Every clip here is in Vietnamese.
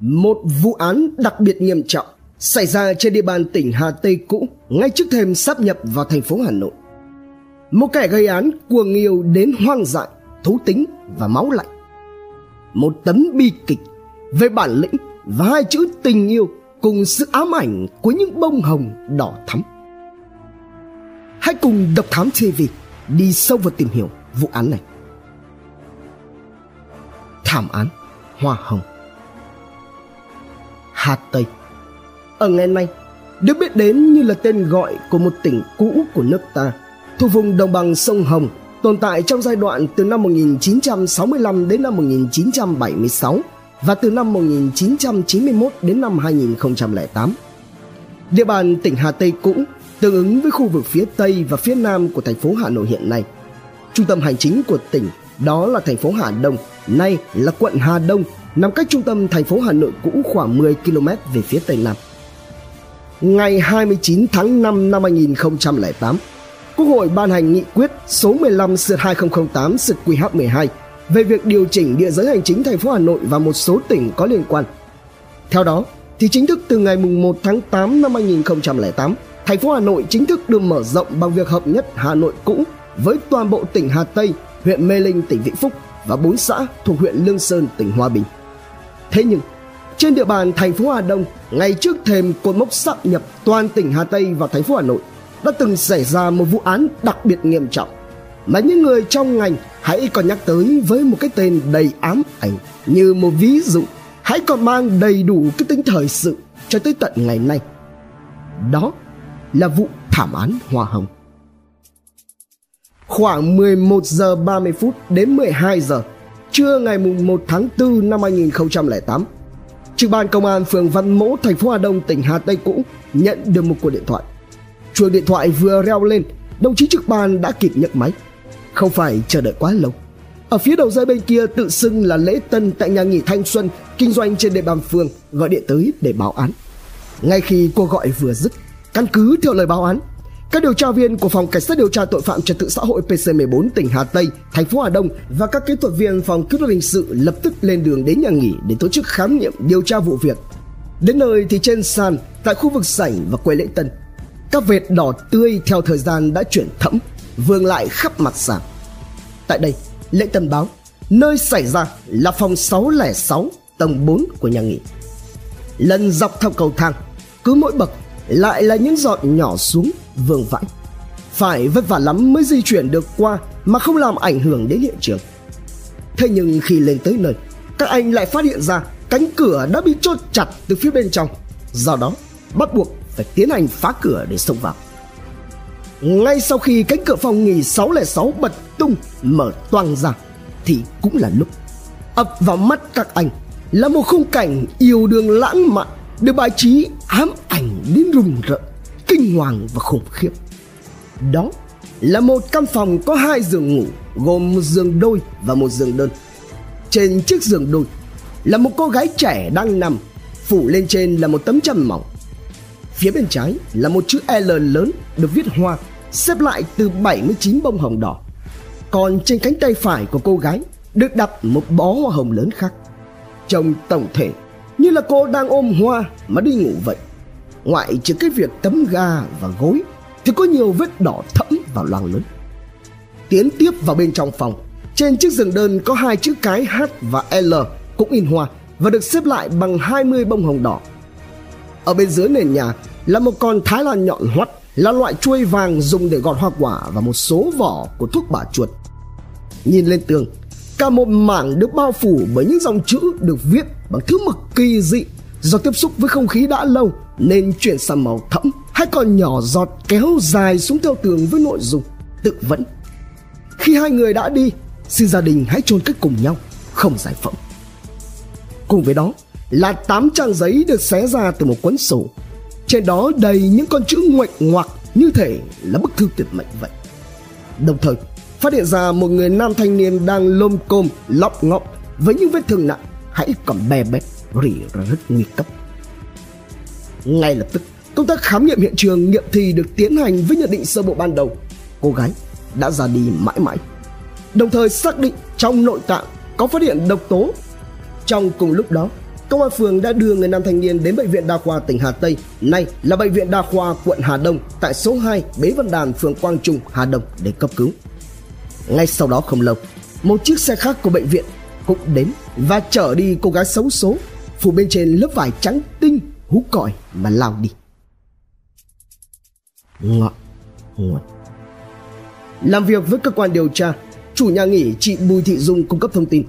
Một vụ án đặc biệt nghiêm trọng xảy ra trên địa bàn tỉnh Hà Tây cũ ngay trước thềm sắp nhập vào thành phố Hà Nội. Một kẻ gây án cuồng yêu đến hoang dại, thú tính và máu lạnh. Một tấm bi kịch về bản lĩnh và hai chữ tình yêu cùng sự ám ảnh của những bông hồng đỏ thắm. Hãy cùng Độc Thám TV đi sâu vào tìm hiểu vụ án này. Thảm án Hoa Hồng Hà Tây Ở à, ngày nay được biết đến như là tên gọi của một tỉnh cũ của nước ta thuộc vùng đồng bằng sông Hồng tồn tại trong giai đoạn từ năm 1965 đến năm 1976 và từ năm 1991 đến năm 2008. Địa bàn tỉnh Hà Tây cũ tương ứng với khu vực phía Tây và phía Nam của thành phố Hà Nội hiện nay. Trung tâm hành chính của tỉnh đó là thành phố Hà Đông, nay là quận Hà Đông, nằm cách trung tâm thành phố Hà Nội cũ khoảng 10 km về phía Tây Nam. Ngày 29 tháng 5 năm 2008, Quốc hội ban hành nghị quyết số 15/2008/QH12 về việc điều chỉnh địa giới hành chính thành phố Hà Nội và một số tỉnh có liên quan. Theo đó, thì chính thức từ ngày 1 tháng 8 năm 2008, thành phố Hà Nội chính thức được mở rộng bằng việc hợp nhất Hà Nội cũ với toàn bộ tỉnh Hà Tây, huyện Mê Linh, tỉnh Vĩnh Phúc và bốn xã thuộc huyện Lương Sơn, tỉnh Hòa Bình. Thế nhưng, trên địa bàn thành phố Hà Đông, ngay trước thềm cột mốc sắp nhập toàn tỉnh Hà Tây vào thành phố Hà Nội, đã từng xảy ra một vụ án đặc biệt nghiêm trọng. Mà những người trong ngành hãy còn nhắc tới với một cái tên đầy ám ảnh như một ví dụ. Hãy còn mang đầy đủ cái tính thời sự cho tới tận ngày nay. Đó là vụ thảm án Hoa Hồng. Khoảng 11 giờ 30 phút đến 12 giờ trưa ngày 1 tháng 4 năm 2008 trực ban công an phường Văn Mỗ, thành phố Hà Đông, tỉnh Hà Tây cũ nhận được một cuộc điện thoại. Chuông điện thoại vừa reo lên, đồng chí trực ban đã kịp nhận máy. Không phải chờ đợi quá lâu. Ở phía đầu dây bên kia tự xưng là lễ tân tại nhà nghỉ thanh xuân, kinh doanh trên địa bàn phường, gọi điện tới để báo án. Ngay khi cô gọi vừa dứt, căn cứ theo lời báo án các điều tra viên của phòng cảnh sát điều tra tội phạm trật tự xã hội PC14 tỉnh Hà Tây, thành phố Hà Đông và các kỹ thuật viên phòng kỹ thuật hình sự lập tức lên đường đến nhà nghỉ để tổ chức khám nghiệm điều tra vụ việc. Đến nơi thì trên sàn, tại khu vực sảnh và quầy lễ tân, các vệt đỏ tươi theo thời gian đã chuyển thẫm vương lại khắp mặt sàn tại đây lễ tân báo nơi xảy ra là phòng 606 tầng 4 của nhà nghỉ lần dọc theo cầu thang cứ mỗi bậc lại là những giọt nhỏ xuống, vương vãi. Phải vất vả lắm mới di chuyển được qua mà không làm ảnh hưởng đến hiện trường. Thế nhưng khi lên tới nơi, các anh lại phát hiện ra cánh cửa đã bị chốt chặt từ phía bên trong. Do đó, bắt buộc phải tiến hành phá cửa để xông vào. Ngay sau khi cánh cửa phòng nghỉ 606 bật tung, mở toang ra, thì cũng là lúc ập vào mắt các anh là một khung cảnh yêu đương lãng mạn được bài trí ám ảnh đến rùng rợn, kinh hoàng và khủng khiếp đó là một căn phòng có hai giường ngủ, gồm một giường đôi và một giường đơn trên chiếc giường đôi là một cô gái trẻ đang nằm, phủ lên trên là một tấm chăn mỏng Phía bên trái là một chữ L lớn được viết hoa, xếp lại từ 79 bông hồng đỏ. Còn trên cánh tay phải của cô gái được đặt một bó hoa hồng lớn khác. Trông tổng thể như là cô đang ôm hoa mà đi ngủ vậy. Ngoại trừ cái việc tấm ga và gối thì có nhiều vết đỏ thẫm vào loang lớn. Tiến tiếp vào bên trong phòng, trên chiếc giường đơn có hai chữ cái H và L cũng in hoa và được xếp lại bằng 20 bông hồng đỏ ở bên dưới nền nhà là một con thái lan nhọn hoắt là loại chuôi vàng dùng để gọt hoa quả và một số vỏ của thuốc bả chuột. Nhìn lên tường, cả một mảng được bao phủ bởi những dòng chữ được viết bằng thứ mực kỳ dị do tiếp xúc với không khí đã lâu nên chuyển sang màu thẫm hay còn nhỏ giọt kéo dài xuống theo tường với nội dung tự vẫn. Khi hai người đã đi, xin gia đình hãy chôn cất cùng nhau, không giải phẫu. Cùng với đó, là tám trang giấy được xé ra từ một cuốn sổ. Trên đó đầy những con chữ nguệch ngoạc như thể là bức thư tuyệt mệnh vậy. Đồng thời, phát hiện ra một người nam thanh niên đang lôm côm, lọc ngọc với những vết thương nặng, hãy còn bè bét, rỉ ra rất nguy cấp. Ngay lập tức, công tác khám nghiệm hiện trường nghiệm thi được tiến hành với nhận định sơ bộ ban đầu. Cô gái đã ra đi mãi mãi. Đồng thời xác định trong nội tạng có phát hiện độc tố. Trong cùng lúc đó, công an phường đã đưa người nam thanh niên đến bệnh viện đa khoa tỉnh Hà Tây, nay là bệnh viện đa khoa quận Hà Đông tại số 2 Bế Văn Đàn, phường Quang Trung, Hà Đông để cấp cứu. Ngay sau đó không lâu, một chiếc xe khác của bệnh viện cũng đến và chở đi cô gái xấu số, phủ bên trên lớp vải trắng tinh hú còi mà lao đi. Ngọn nguồn Làm việc với cơ quan điều tra, chủ nhà nghỉ chị Bùi Thị Dung cung cấp thông tin.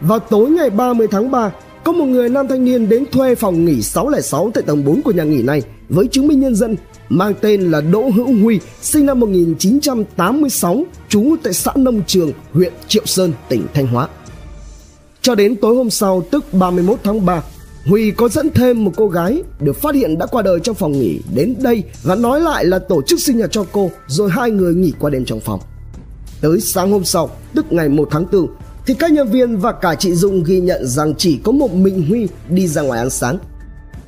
Vào tối ngày 30 tháng 3, có một người nam thanh niên đến thuê phòng nghỉ 606 tại tầng 4 của nhà nghỉ này với chứng minh nhân dân mang tên là Đỗ Hữu Huy, sinh năm 1986, trú tại xã Nông Trường, huyện Triệu Sơn, tỉnh Thanh Hóa. Cho đến tối hôm sau tức 31 tháng 3, Huy có dẫn thêm một cô gái được phát hiện đã qua đời trong phòng nghỉ đến đây và nói lại là tổ chức sinh nhật cho cô rồi hai người nghỉ qua đêm trong phòng. Tới sáng hôm sau, tức ngày 1 tháng 4, thì các nhân viên và cả chị Dung ghi nhận rằng chỉ có một mình Huy đi ra ngoài ăn sáng.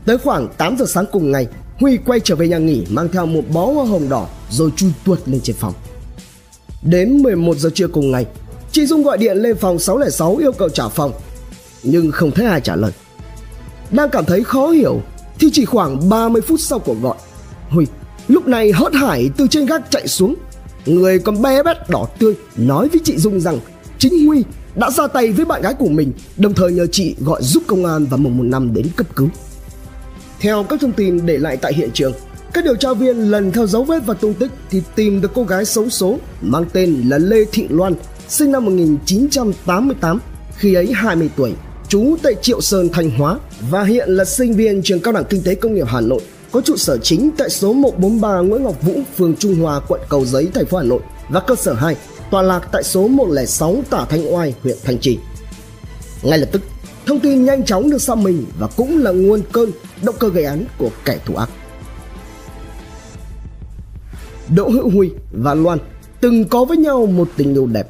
Tới khoảng 8 giờ sáng cùng ngày, Huy quay trở về nhà nghỉ mang theo một bó hoa hồng đỏ rồi chui tuột lên trên phòng. Đến 11 giờ trưa cùng ngày, chị Dung gọi điện lên phòng 606 yêu cầu trả phòng, nhưng không thấy ai trả lời. Đang cảm thấy khó hiểu thì chỉ khoảng 30 phút sau cuộc gọi, Huy lúc này hớt hải từ trên gác chạy xuống, người còn bé bét đỏ tươi nói với chị Dung rằng chính Huy đã ra tay với bạn gái của mình, đồng thời nhờ chị gọi giúp công an và 115 đến cấp cứu. Theo các thông tin để lại tại hiện trường, các điều tra viên lần theo dấu vết và tung tích thì tìm được cô gái xấu số mang tên là Lê Thị Loan, sinh năm 1988, khi ấy 20 tuổi, trú tại Triệu Sơn, Thanh Hóa và hiện là sinh viên trường Cao đẳng Kinh tế Công nghiệp Hà Nội, có trụ sở chính tại số 143 Nguyễn Ngọc Vũ, phường Trung Hòa, quận Cầu Giấy, thành phố Hà Nội và cơ sở 2 tọa lạc tại số 106 Tả Thanh Oai, huyện Thanh Trì. Ngay lập tức, thông tin nhanh chóng được xác mình và cũng là nguồn cơn động cơ gây án của kẻ thù ác. Đỗ Hữu Huy và Loan từng có với nhau một tình yêu đẹp.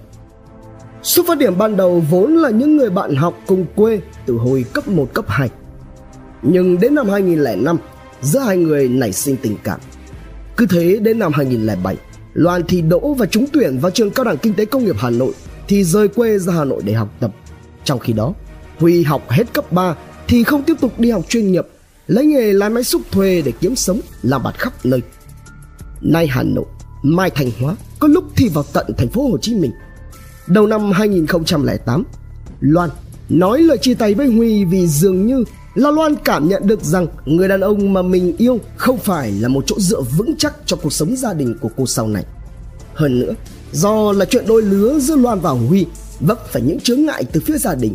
Xuất phát điểm ban đầu vốn là những người bạn học cùng quê từ hồi cấp 1 cấp 2. Nhưng đến năm 2005, giữa hai người nảy sinh tình cảm. Cứ thế đến năm 2007, Loan thì đỗ và trúng tuyển vào trường cao đẳng kinh tế công nghiệp Hà Nội thì rời quê ra Hà Nội để học tập. Trong khi đó, Huy học hết cấp 3 thì không tiếp tục đi học chuyên nghiệp, lấy nghề lái máy xúc thuê để kiếm sống, làm bạt khắp nơi. Nay Hà Nội, mai Thành Hóa, có lúc thì vào tận thành phố Hồ Chí Minh. Đầu năm 2008, Loan nói lời chia tay với Huy vì dường như là Loan cảm nhận được rằng người đàn ông mà mình yêu không phải là một chỗ dựa vững chắc cho cuộc sống gia đình của cô sau này. Hơn nữa, do là chuyện đôi lứa giữa Loan và Huy vấp phải những chướng ngại từ phía gia đình,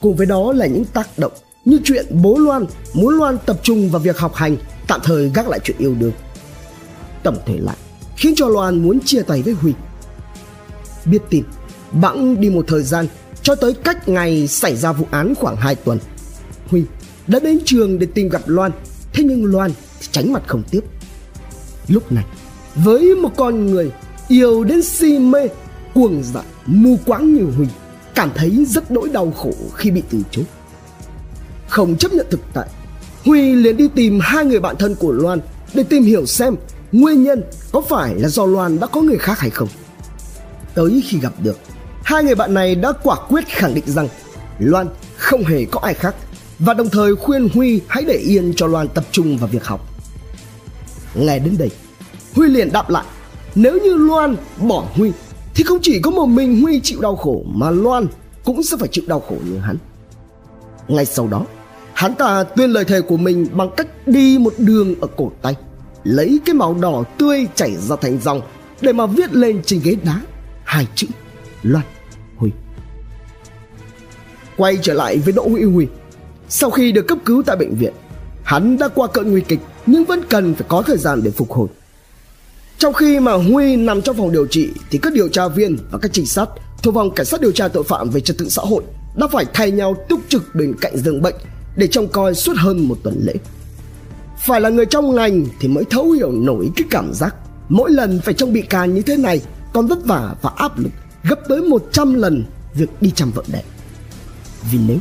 cùng với đó là những tác động như chuyện bố Loan muốn Loan tập trung vào việc học hành, tạm thời gác lại chuyện yêu đương. Tổng thể lại, khiến cho Loan muốn chia tay với Huy. Biết tin, bẵng đi một thời gian cho tới cách ngày xảy ra vụ án khoảng 2 tuần. Huy đã đến trường để tìm gặp Loan, thế nhưng Loan thì tránh mặt không tiếp. Lúc này, với một con người yêu đến si mê, cuồng dại, mù quáng như Huy, cảm thấy rất đỗi đau khổ khi bị từ chối. Không chấp nhận thực tại, Huy liền đi tìm hai người bạn thân của Loan để tìm hiểu xem nguyên nhân có phải là do Loan đã có người khác hay không. Tới khi gặp được, hai người bạn này đã quả quyết khẳng định rằng Loan không hề có ai khác và đồng thời khuyên Huy hãy để yên cho Loan tập trung vào việc học. Nghe đến đây, Huy liền đáp lại, nếu như Loan bỏ Huy thì không chỉ có một mình Huy chịu đau khổ mà Loan cũng sẽ phải chịu đau khổ như hắn. Ngay sau đó, hắn ta tuyên lời thề của mình bằng cách đi một đường ở cổ tay, lấy cái màu đỏ tươi chảy ra thành dòng để mà viết lên trên ghế đá hai chữ Loan Quay trở lại với Đỗ Hữu Huy, sau khi được cấp cứu tại bệnh viện, hắn đã qua cơn nguy kịch nhưng vẫn cần phải có thời gian để phục hồi. Trong khi mà Huy nằm trong phòng điều trị thì các điều tra viên và các trinh sát thuộc phòng cảnh sát điều tra tội phạm về trật tự xã hội đã phải thay nhau túc trực bên cạnh giường bệnh để trông coi suốt hơn một tuần lễ. Phải là người trong ngành thì mới thấu hiểu nổi cái cảm giác mỗi lần phải trông bị can như thế này còn vất vả và áp lực gấp tới 100 lần việc đi chăm vợ đẻ. Vì nếu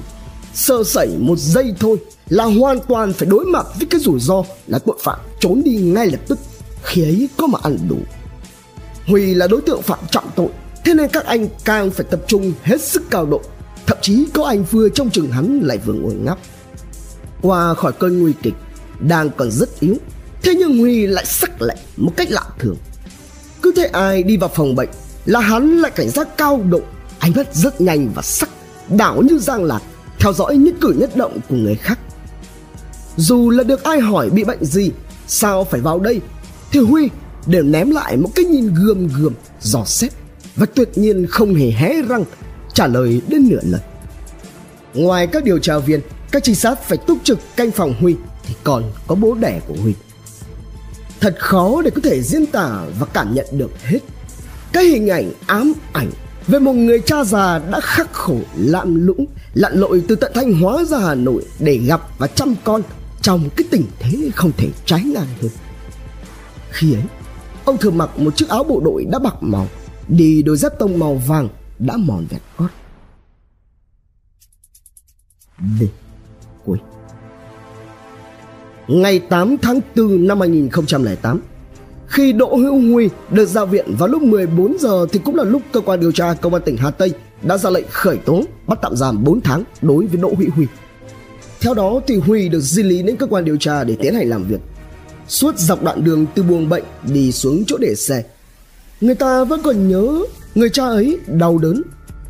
sơ sẩy một giây thôi là hoàn toàn phải đối mặt với cái rủi ro là tội phạm trốn đi ngay lập tức, khi ấy có mà ăn đủ. Huy là đối tượng phạm trọng tội, thế nên các anh càng phải tập trung hết sức cao độ. Thậm chí có anh vừa trong chừng hắn lại vừa ngồi ngắp. Qua khỏi cơn nguy kịch đang còn rất yếu, thế nhưng huy lại sắc lệ một cách lạ thường. Cứ thế ai đi vào phòng bệnh là hắn lại cảnh giác cao độ, ánh mắt rất nhanh và sắc đảo như giang lạc theo dõi nhất cử nhất động của người khác. Dù là được ai hỏi bị bệnh gì, sao phải vào đây, thì huy đều ném lại một cái nhìn gườm gườm, dò xét và tuyệt nhiên không hề hé răng trả lời đến nửa lời. Ngoài các điều tra viên, các trinh sát phải túc trực canh phòng huy thì còn có bố đẻ của huy. Thật khó để có thể diễn tả và cảm nhận được hết. Cái hình ảnh ám ảnh về một người cha già đã khắc khổ, lạm lũng, lặn lội từ tận thanh hóa ra hà nội để gặp và chăm con trong cái tình thế không thể trái ngang hơn khi ấy, ông thường mặc một chiếc áo bộ đội đã bạc màu, đi đôi dép tông màu vàng đã mòn vẹt gót. Đêm cuối. Ngày 8 tháng 4 năm 2008 khi Đỗ Hữu Huy được ra viện vào lúc 14 giờ thì cũng là lúc cơ quan điều tra công an tỉnh Hà Tây đã ra lệnh khởi tố bắt tạm giam 4 tháng đối với Đỗ Hữu Huy. Theo đó thì Huy được di lý đến cơ quan điều tra để tiến hành làm việc. Suốt dọc đoạn đường từ buồng bệnh đi xuống chỗ để xe. Người ta vẫn còn nhớ người cha ấy đau đớn.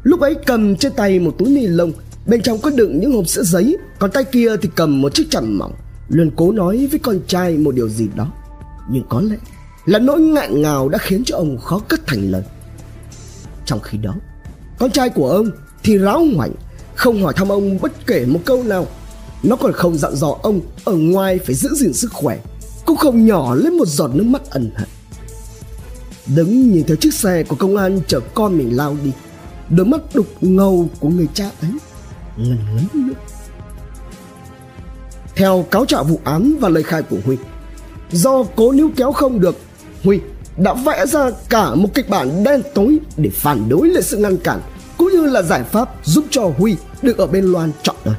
Lúc ấy cầm trên tay một túi ni lông, bên trong có đựng những hộp sữa giấy, còn tay kia thì cầm một chiếc chằn mỏng, luôn cố nói với con trai một điều gì đó. Nhưng có lẽ là nỗi ngại ngào đã khiến cho ông khó cất thành lời. Trong khi đó, con trai của ông thì ráo hoảnh, không hỏi thăm ông bất kể một câu nào. Nó còn không dặn dò ông ở ngoài phải giữ gìn sức khỏe, cũng không nhỏ lên một giọt nước mắt ẩn hận. Đứng nhìn thấy chiếc xe của công an chở con mình lao đi, đôi mắt đục ngầu của người cha ấy ngần ngấn nước. Theo cáo trạng vụ án và lời khai của Huy, do cố níu kéo không được Huy đã vẽ ra cả một kịch bản đen tối để phản đối lại sự ngăn cản cũng như là giải pháp giúp cho Huy được ở bên Loan trọn đời.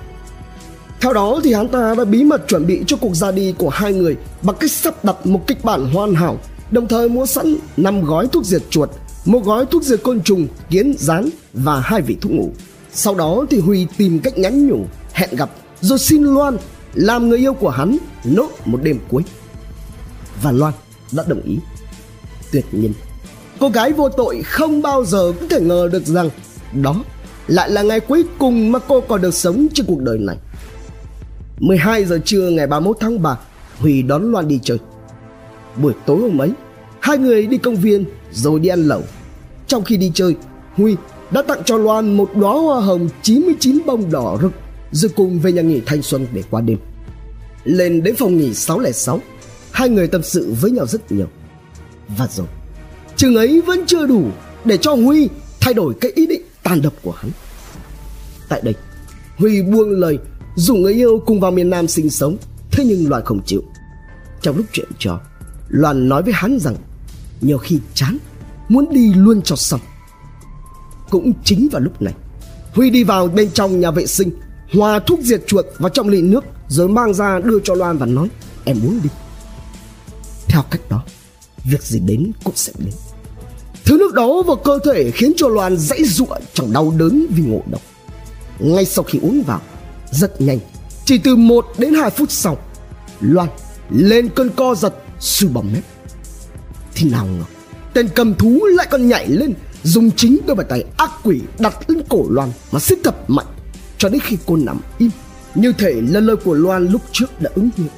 Theo đó thì hắn ta đã bí mật chuẩn bị cho cuộc ra đi của hai người bằng cách sắp đặt một kịch bản hoàn hảo, đồng thời mua sẵn 5 gói thuốc diệt chuột, một gói thuốc diệt côn trùng, kiến, rán và hai vị thuốc ngủ. Sau đó thì Huy tìm cách nhắn nhủ, hẹn gặp rồi xin Loan làm người yêu của hắn nốt một đêm cuối. Và Loan đã đồng ý tuyệt nhiên. Cô gái vô tội không bao giờ có thể ngờ được rằng đó lại là ngày cuối cùng mà cô còn được sống trên cuộc đời này. 12 giờ trưa ngày 31 tháng 3 Huy đón Loan đi chơi. Buổi tối hôm ấy, Hai người đi công viên rồi đi ăn lẩu. Trong khi đi chơi, Huy đã tặng cho Loan một đóa hoa hồng 99 bông đỏ rực, Rồi cùng về nhà nghỉ thanh xuân để qua đêm. Lên đến phòng nghỉ 606 Hai người tâm sự với nhau rất nhiều. Và rồi. Chừng ấy vẫn chưa đủ Để cho Huy thay đổi cái ý định tàn độc của hắn. Tại đây, Huy buông lời Dù người yêu cùng vào miền Nam sinh sống, Thế nhưng Loan không chịu. Trong lúc chuyện trò, Loan nói với hắn rằng Nhiều khi chán, Muốn đi luôn cho xong. Cũng chính vào lúc này, Huy đi vào bên trong nhà vệ sinh, Hòa thuốc diệt chuột vào trong ly nước, Rồi mang ra đưa cho Loan và nói, Em muốn đi. Theo cách đó việc gì đến cũng sẽ đến. Thứ nước đó vào cơ thể khiến cho loan dãy giụa trong đau đớn vì ngộ độc. Ngay sau khi uống vào, rất nhanh, chỉ từ 1 đến 2 phút sau, loan lên cơn co giật sù bầm mép. Thì nào ngờ, tên cầm thú lại còn nhảy lên, dùng chính đôi bàn tay ác quỷ đặt lên cổ loan mà siết thật mạnh, cho đến khi cô nằm im, như thể là lời của loan lúc trước đã ứng nghiệm.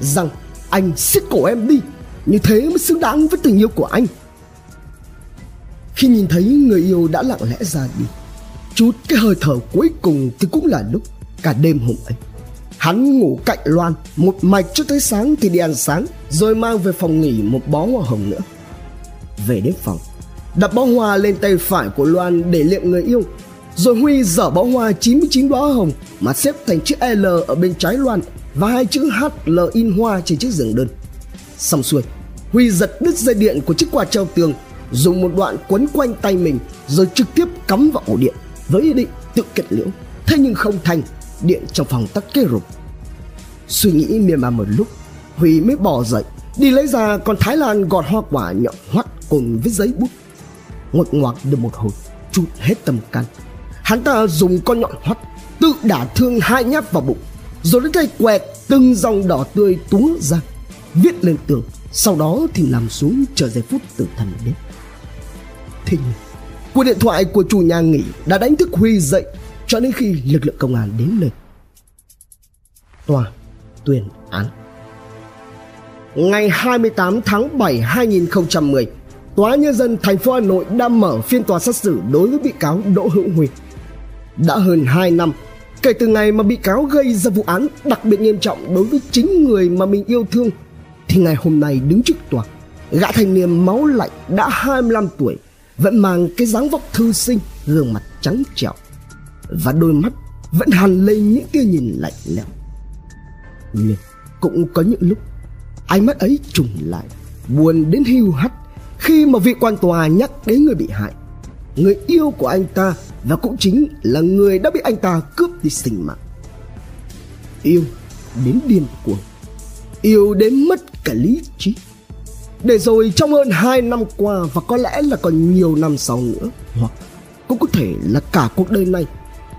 Rằng anh siết cổ em đi như thế mới xứng đáng với tình yêu của anh Khi nhìn thấy người yêu đã lặng lẽ ra đi, Chút cái hơi thở cuối cùng thì cũng là lúc, cả đêm hôm ấy, Hắn ngủ cạnh Loan, Một mạch cho tới sáng thì đi ăn sáng, Rồi mang về phòng nghỉ một bó hoa hồng nữa Về đến phòng, Đặt bó hoa lên tay phải của Loan để liệm người yêu, Rồi Huy dở bó hoa 99 đóa hồng Mà xếp thành chữ L ở bên trái Loan và hai chữ H L in hoa trên chiếc giường đơn. Xong xuôi, Huy giật đứt dây điện của chiếc quạt treo tường, dùng một đoạn quấn quanh tay mình rồi trực tiếp cắm vào ổ điện với ý định tự kết liễu. Thế nhưng không thành, điện trong phòng tắt kê rụp. Suy nghĩ miên man một lúc, Huy mới bỏ dậy, đi lấy ra con Thái Lan gọt hoa quả nhọn hoắt cùng với giấy bút. Ngột ngoạc được một hồi, chút hết tâm can. Hắn ta dùng con nhọn hoắt tự đả thương hai nhát vào bụng rồi lấy tay quẹt từng dòng đỏ tươi túa ra viết lên tường, sau đó thì nằm xuống chờ giây phút tử thần đến. Thế nhưng, cuộc điện thoại của chủ nhà nghỉ đã đánh thức huy dậy, cho đến khi lực lượng công an đến nơi. Tòa tuyên án. Ngày 28 tháng 7 2010 Tòa Nhân dân thành phố Hà Nội đã mở phiên tòa xét xử đối với bị cáo Đỗ Hữu Huy. Đã hơn 2 năm kể từ ngày mà bị cáo gây ra vụ án đặc biệt nghiêm trọng đối với chính người mà mình yêu thương thì ngày hôm nay đứng trước tòa, gã thanh niên máu lạnh đã 25 tuổi, vẫn mang cái dáng vóc thư sinh, gương mặt trắng trẻo, và đôi mắt vẫn hằn lên những tia nhìn lạnh lẽo. Nhưng cũng có những lúc, ánh mắt ấy trùng lại, buồn đến hiu hắt khi mà vị quan tòa nhắc đến người bị hại. Người yêu của anh ta, và cũng chính là người đã bị anh ta cướp đi sinh mạng. Yêu đến điên cuồng, yêu đến mất cả lý trí. Để rồi trong hơn 2 năm qua, và có lẽ là còn nhiều năm sau nữa, hoặc cũng có thể là cả cuộc đời này,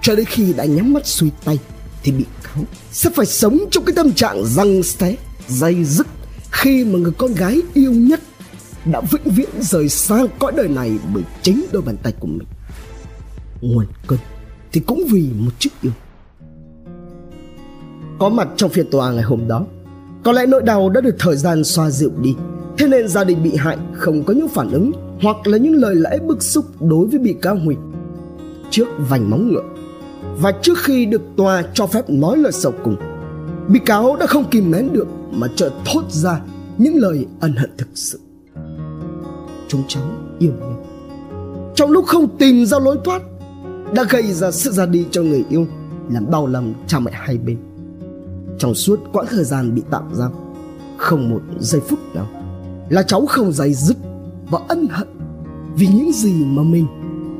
cho đến khi đã nhắm mắt xuôi tay, thì bị cáo sẽ phải sống trong cái tâm trạng răng xé, dây dứt, khi mà người con gái yêu nhất đã vĩnh viễn rời xa cõi đời này bởi chính đôi bàn tay của mình. Nguồn cơn thì cũng vì một chiếc yêu. Có mặt trong phiên tòa ngày hôm đó có lẽ nỗi đau đã được thời gian xoa dịu đi. Thế nên gia đình bị hại không có những phản ứng hoặc là những lời lẽ bức xúc đối với bị cáo Huỳnh trước vành móng ngựa và trước khi được tòa cho phép nói lời sau cùng. Bị cáo đã không kìm nén được mà chợt thốt ra những lời ân hận thực sự. Chúng cháu yêu nhau trong lúc không tìm ra lối thoát, đã gây ra sự ra đi cho người yêu, làm đau lòng cha mẹ hai bên trong suốt quãng thời gian bị tạm giam. Không một giây phút nào. Là cháu không dày dứt và ân hận vì những gì mà mình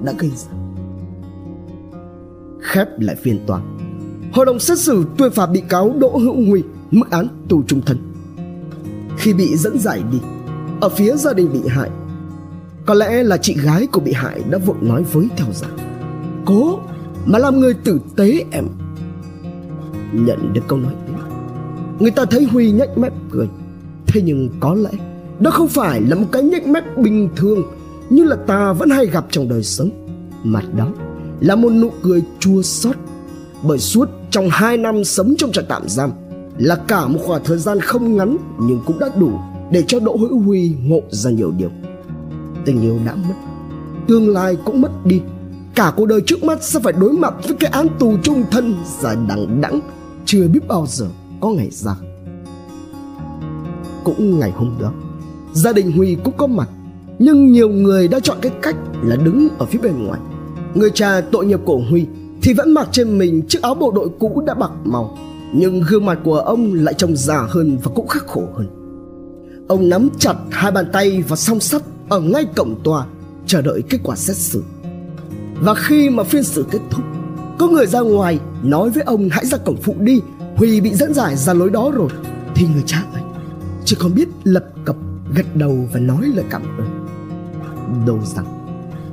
đã gây ra. Khép lại phiên tòa. Hội đồng xét xử tuyên phạt bị cáo đỗ hữu huy mức án tù trung thân. Khi bị dẫn giải đi, ở phía gia đình bị hại, có lẽ là chị gái của bị hại đã vội nói với theo rằng Cố mà làm người tử tế em. Nhận được câu nói ấy Người ta thấy Huy nhếch mép, cười. Thế nhưng có lẽ Đó không phải là một cái nhếch mép bình thường Như là ta vẫn hay gặp trong đời sống. Mà đó là một nụ cười chua xót. Bởi suốt trong hai năm sống trong trại tạm giam Là cả một khoảng thời gian không ngắn Nhưng cũng đã đủ Để cho Đỗ Hữu Huy ngộ ra nhiều điều. Tình yêu đã mất, tương lai cũng mất đi. Cả cuộc đời trước mắt sẽ phải đối mặt với cái án tù trung thân dài đằng đẵng chưa biết bao giờ có ngày ra cũng ngày hôm đó. Gia đình huy cũng có mặt, nhưng nhiều người đã chọn cái cách là đứng ở phía bên ngoài. Người cha tội nghiệp của huy thì vẫn mặc trên mình chiếc áo bộ đội cũ đã bạc màu, nhưng gương mặt của ông lại trông già hơn và cũng khắc khổ hơn. Ông nắm chặt hai bàn tay và song sắt ở ngay cổng tòa, chờ đợi kết quả xét xử. Và khi mà phiên xử kết thúc, có người ra ngoài nói với ông hãy ra cổng phụ đi huy bị dẫn giải ra lối đó rồi, thì người cha ấy chỉ còn biết lập cập, gật đầu và nói lời cảm ơn. Đồ rằng,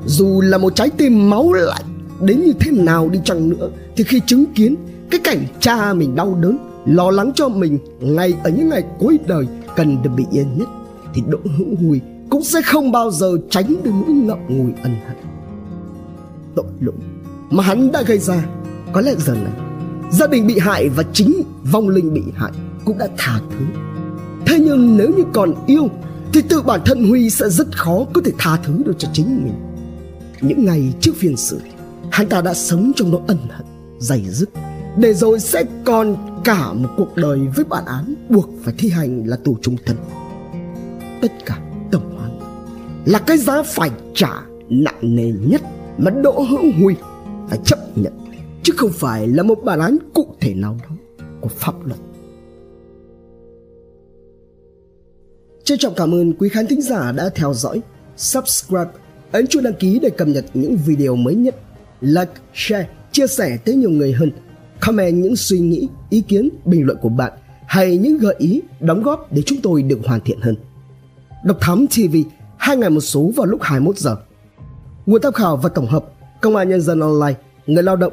dù là một trái tim máu lạnh, đến như thế nào đi chăng nữa, thì khi chứng kiến cái cảnh cha mình đau đớn, lo lắng cho mình ngay ở những ngày cuối đời cần được bị yên nhất, thì đỗ hữu huy cũng sẽ không bao giờ tránh được nỗi ngậm ngùi ân hận. Tội lỗi mà hắn đã gây ra, có lẽ giờ này gia đình bị hại và chính vong linh bị hại cũng đã tha thứ. Thế nhưng nếu như còn yêu, thì tự bản thân huy sẽ rất khó có thể tha thứ được cho chính mình. Những ngày trước phiên xử, hắn ta đã sống trong nỗi ân hận, dày dứt, để rồi sẽ còn cả một cuộc đời với bản án buộc phải thi hành là tù trung thân. Tất cả là cái giá phải trả nặng nề nhất mà Đỗ Hữu Huy phải chấp nhận chứ không phải là một bản án cụ thể nào đó của pháp luật. Trân trọng cảm ơn quý khán thính giả đã theo dõi, subscribe, ấn chuông đăng ký để cập nhật những video mới nhất, like, share, chia sẻ tới nhiều người hơn, comment những suy nghĩ, ý kiến, bình luận của bạn hay những gợi ý, đóng góp để chúng tôi được hoàn thiện hơn. Độc Thám TV hai ngày một số vào lúc 21 giờ. Nguồn tham khảo và tổng hợp Công an Nhân dân Online, Người Lao động,